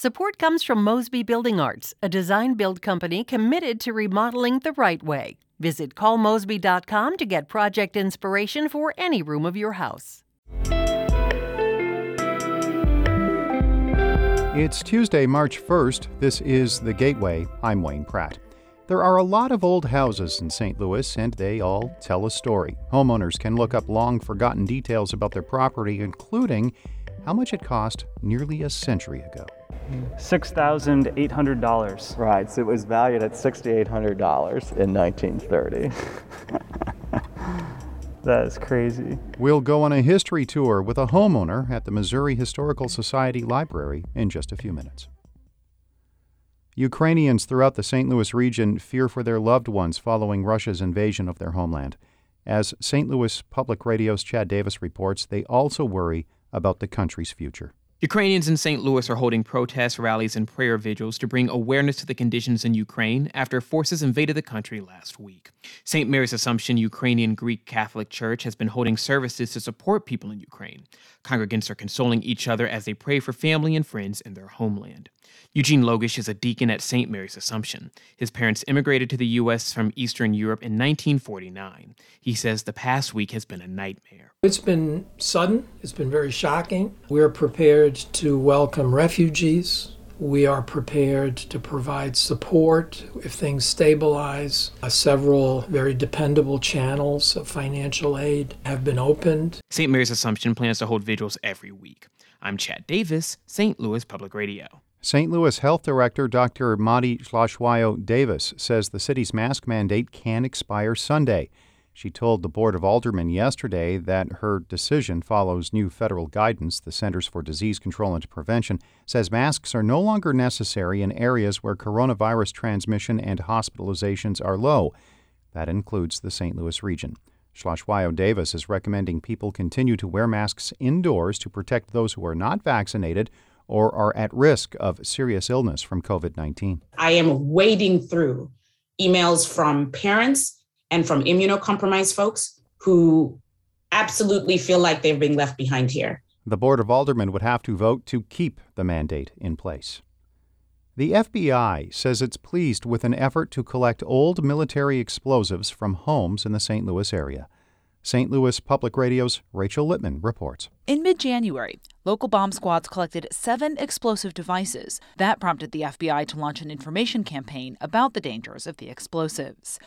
Support comes from Mosby Building Arts, a design build company committed to remodeling the right way. Visit callmosby.com to get project inspiration for any room of your house. It's Tuesday, March 1st. This is The Gateway. I'm Wayne Pratt. There are a lot of old houses in St. Louis, and they all tell a story. Homeowners can look up long forgotten details about their property, including how much it cost nearly a century ago. $6,800. Right, so it was valued at $6,800 in 1930. that is crazy. We'll go on a history tour with a homeowner at the Missouri Historical Society Library in just a few minutes. Ukrainians throughout the St. Louis region fear for their loved ones following Russia's invasion of their homeland. As St. Louis Public Radio's Chad Davis reports, they also worry about the country's future. Ukrainians in St. Louis are holding protests, rallies, and prayer vigils to bring awareness to the conditions in Ukraine after forces invaded the country last week. St. Mary's Assumption Ukrainian Greek Catholic Church has been holding services to support people in Ukraine. Congregants are consoling each other as they pray for family and friends in their homeland. Eugene Logish is a deacon at St. Mary's Assumption. His parents immigrated to the U.S. from Eastern Europe in 1949. He says the past week has been a nightmare. It's been sudden, it's been very shocking. We're prepared to welcome refugees. We are prepared to provide support if things stabilize. Uh, several very dependable channels of financial aid have been opened. St. Mary's Assumption plans to hold vigils every week. I'm Chad Davis, St. Louis Public Radio. St. Louis Health Director Dr. Mati Hlatshwayo Davis says the city's mask mandate can expire Sunday. She told the Board of Aldermen yesterday that her decision follows new federal guidance. The Centers for Disease Control and Prevention says masks are no longer necessary in areas where coronavirus transmission and hospitalizations are low. That includes the St. Louis region. Hlatshwayo Davis is recommending people continue to wear masks indoors to protect those who are not vaccinated or are at risk of serious illness from COVID 19. I am wading through emails from parents and from immunocompromised folks who absolutely feel like they're being left behind here. The Board of Aldermen would have to vote to keep the mandate in place. The FBI says it's pleased with an effort to collect old military explosives from homes in the St. Louis area. St. Louis Public Radio's Rachel Lippman reports. In mid January, local bomb squads collected seven explosive devices. That prompted the FBI to launch an information campaign about the dangers of the explosives.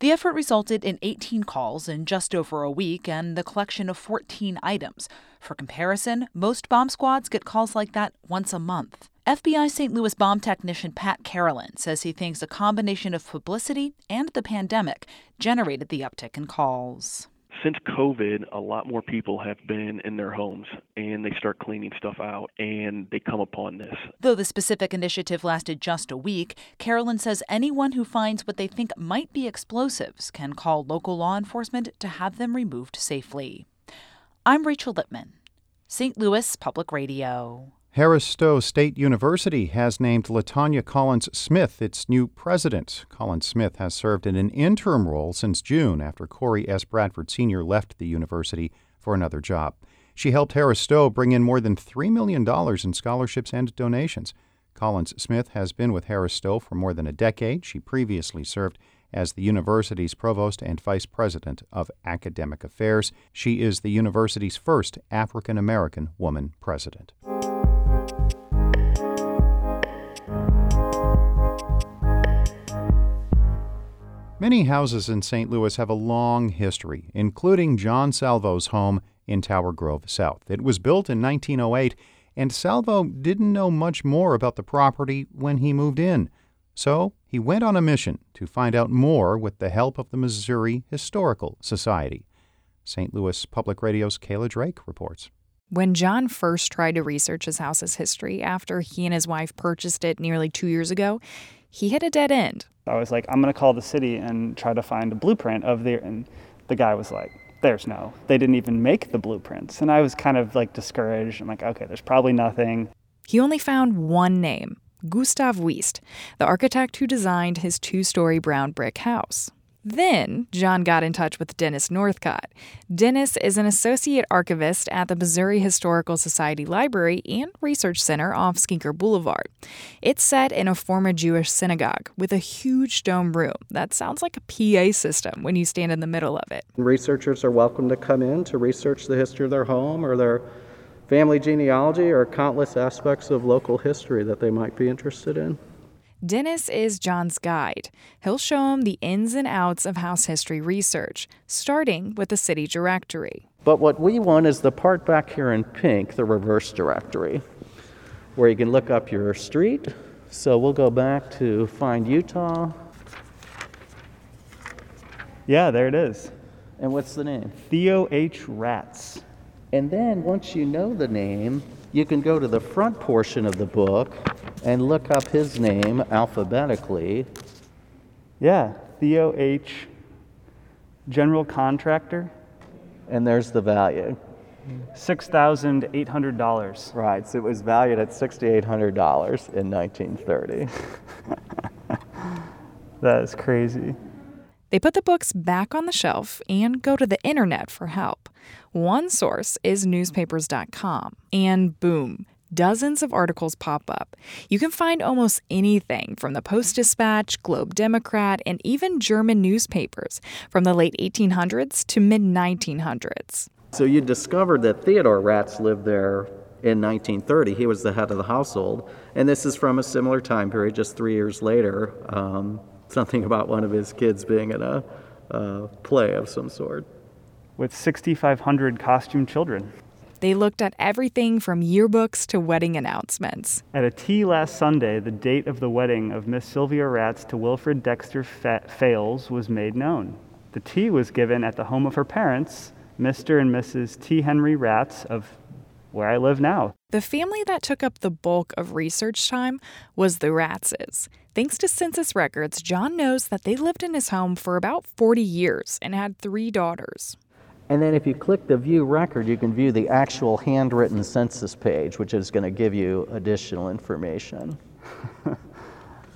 The effort resulted in 18 calls in just over a week and the collection of 14 items. For comparison, most bomb squads get calls like that once a month. FBI St. Louis bomb technician Pat Carolyn says he thinks a combination of publicity and the pandemic generated the uptick in calls since COVID, a lot more people have been in their homes and they start cleaning stuff out and they come upon this. Though the specific initiative lasted just a week, Carolyn says anyone who finds what they think might be explosives can call local law enforcement to have them removed safely. I'm Rachel Lippman, St. Louis Public Radio. Harris Stowe State University has named LaTonya Collins Smith its new president. Collins Smith has served in an interim role since June after Corey S. Bradford Sr. left the university for another job. She helped Harris Stowe bring in more than $3 million in scholarships and donations. Collins Smith has been with Harris Stowe for more than a decade. She previously served as the university's provost and vice president of academic affairs. She is the university's first African American woman president. Many houses in St. Louis have a long history, including John Salvo's home in Tower Grove South. It was built in 1908, and Salvo didn't know much more about the property when he moved in. So he went on a mission to find out more with the help of the Missouri Historical Society. St. Louis Public Radio's Kayla Drake reports. When John first tried to research his house's history after he and his wife purchased it nearly two years ago, he hit a dead end. I was like, I'm going to call the city and try to find a blueprint of the. And the guy was like, there's no. They didn't even make the blueprints. And I was kind of like discouraged. I'm like, okay, there's probably nothing. He only found one name Gustav Wiest, the architect who designed his two story brown brick house. Then John got in touch with Dennis Northcott. Dennis is an associate archivist at the Missouri Historical Society Library and Research Center off Skinker Boulevard. It's set in a former Jewish synagogue with a huge dome room that sounds like a PA system when you stand in the middle of it. Researchers are welcome to come in to research the history of their home or their family genealogy or countless aspects of local history that they might be interested in. Dennis is John's guide. He'll show him the ins and outs of house history research, starting with the city directory. But what we want is the part back here in pink, the reverse directory, where you can look up your street. So we'll go back to find Utah. Yeah, there it is. And what's the name? Theo H. Ratz. And then once you know the name, you can go to the front portion of the book and look up his name alphabetically. Yeah, Theo H. General Contractor. And there's the value. $6,800. Right, so it was valued at $6,800 in 1930. that is crazy. They put the books back on the shelf and go to the internet for help. One source is newspapers.com, and boom, dozens of articles pop up. You can find almost anything from the Post Dispatch, Globe Democrat, and even German newspapers from the late 1800s to mid 1900s. So you discovered that Theodore Ratz lived there in 1930. He was the head of the household. And this is from a similar time period, just three years later. Um, something about one of his kids being in a, a play of some sort. With 6,500 costume children. They looked at everything from yearbooks to wedding announcements. At a tea last Sunday, the date of the wedding of Miss Sylvia Ratz to Wilfred Dexter Fa- Fales was made known. The tea was given at the home of her parents, Mr. and Mrs. T. Henry Ratz of where I live now. The family that took up the bulk of research time was the Ratzes. Thanks to census records, John knows that they lived in his home for about 40 years and had three daughters. And then if you click the view record, you can view the actual handwritten census page, which is going to give you additional information.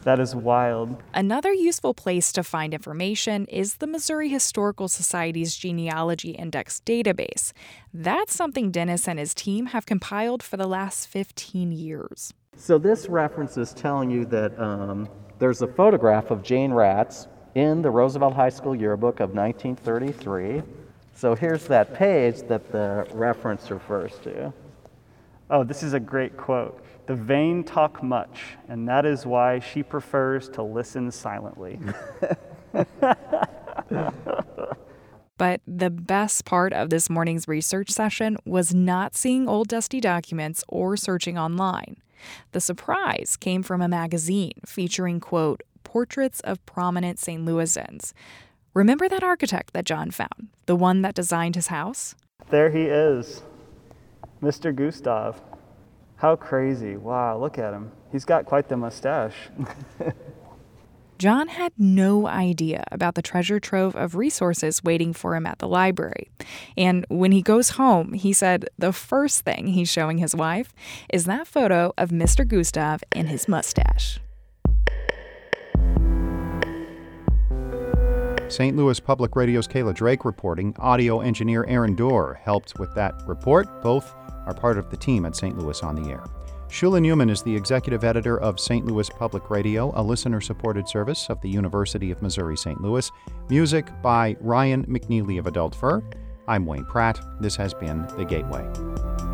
That is wild. Another useful place to find information is the Missouri Historical Society's Genealogy Index database. That's something Dennis and his team have compiled for the last 15 years. So, this reference is telling you that um, there's a photograph of Jane Ratz in the Roosevelt High School yearbook of 1933. So, here's that page that the reference refers to. Oh, this is a great quote. The vain talk much, and that is why she prefers to listen silently. But the best part of this morning's research session was not seeing old dusty documents or searching online. The surprise came from a magazine featuring, quote, portraits of prominent St. Louisans. Remember that architect that John found, the one that designed his house? There he is, Mr. Gustav. How crazy. Wow, look at him. He's got quite the mustache. John had no idea about the treasure trove of resources waiting for him at the library. And when he goes home, he said the first thing he's showing his wife is that photo of Mr. Gustav and his mustache. St. Louis Public Radio's Kayla Drake reporting. Audio engineer Aaron Doerr helped with that report. Both are part of the team at St. Louis on the Air. Shula Neuman is the executive editor of St. Louis Public Radio, a listener supported service of the University of Missouri St. Louis. Music by Ryan McNeely of Adult Fur. I'm Wayne Pratt. This has been The Gateway.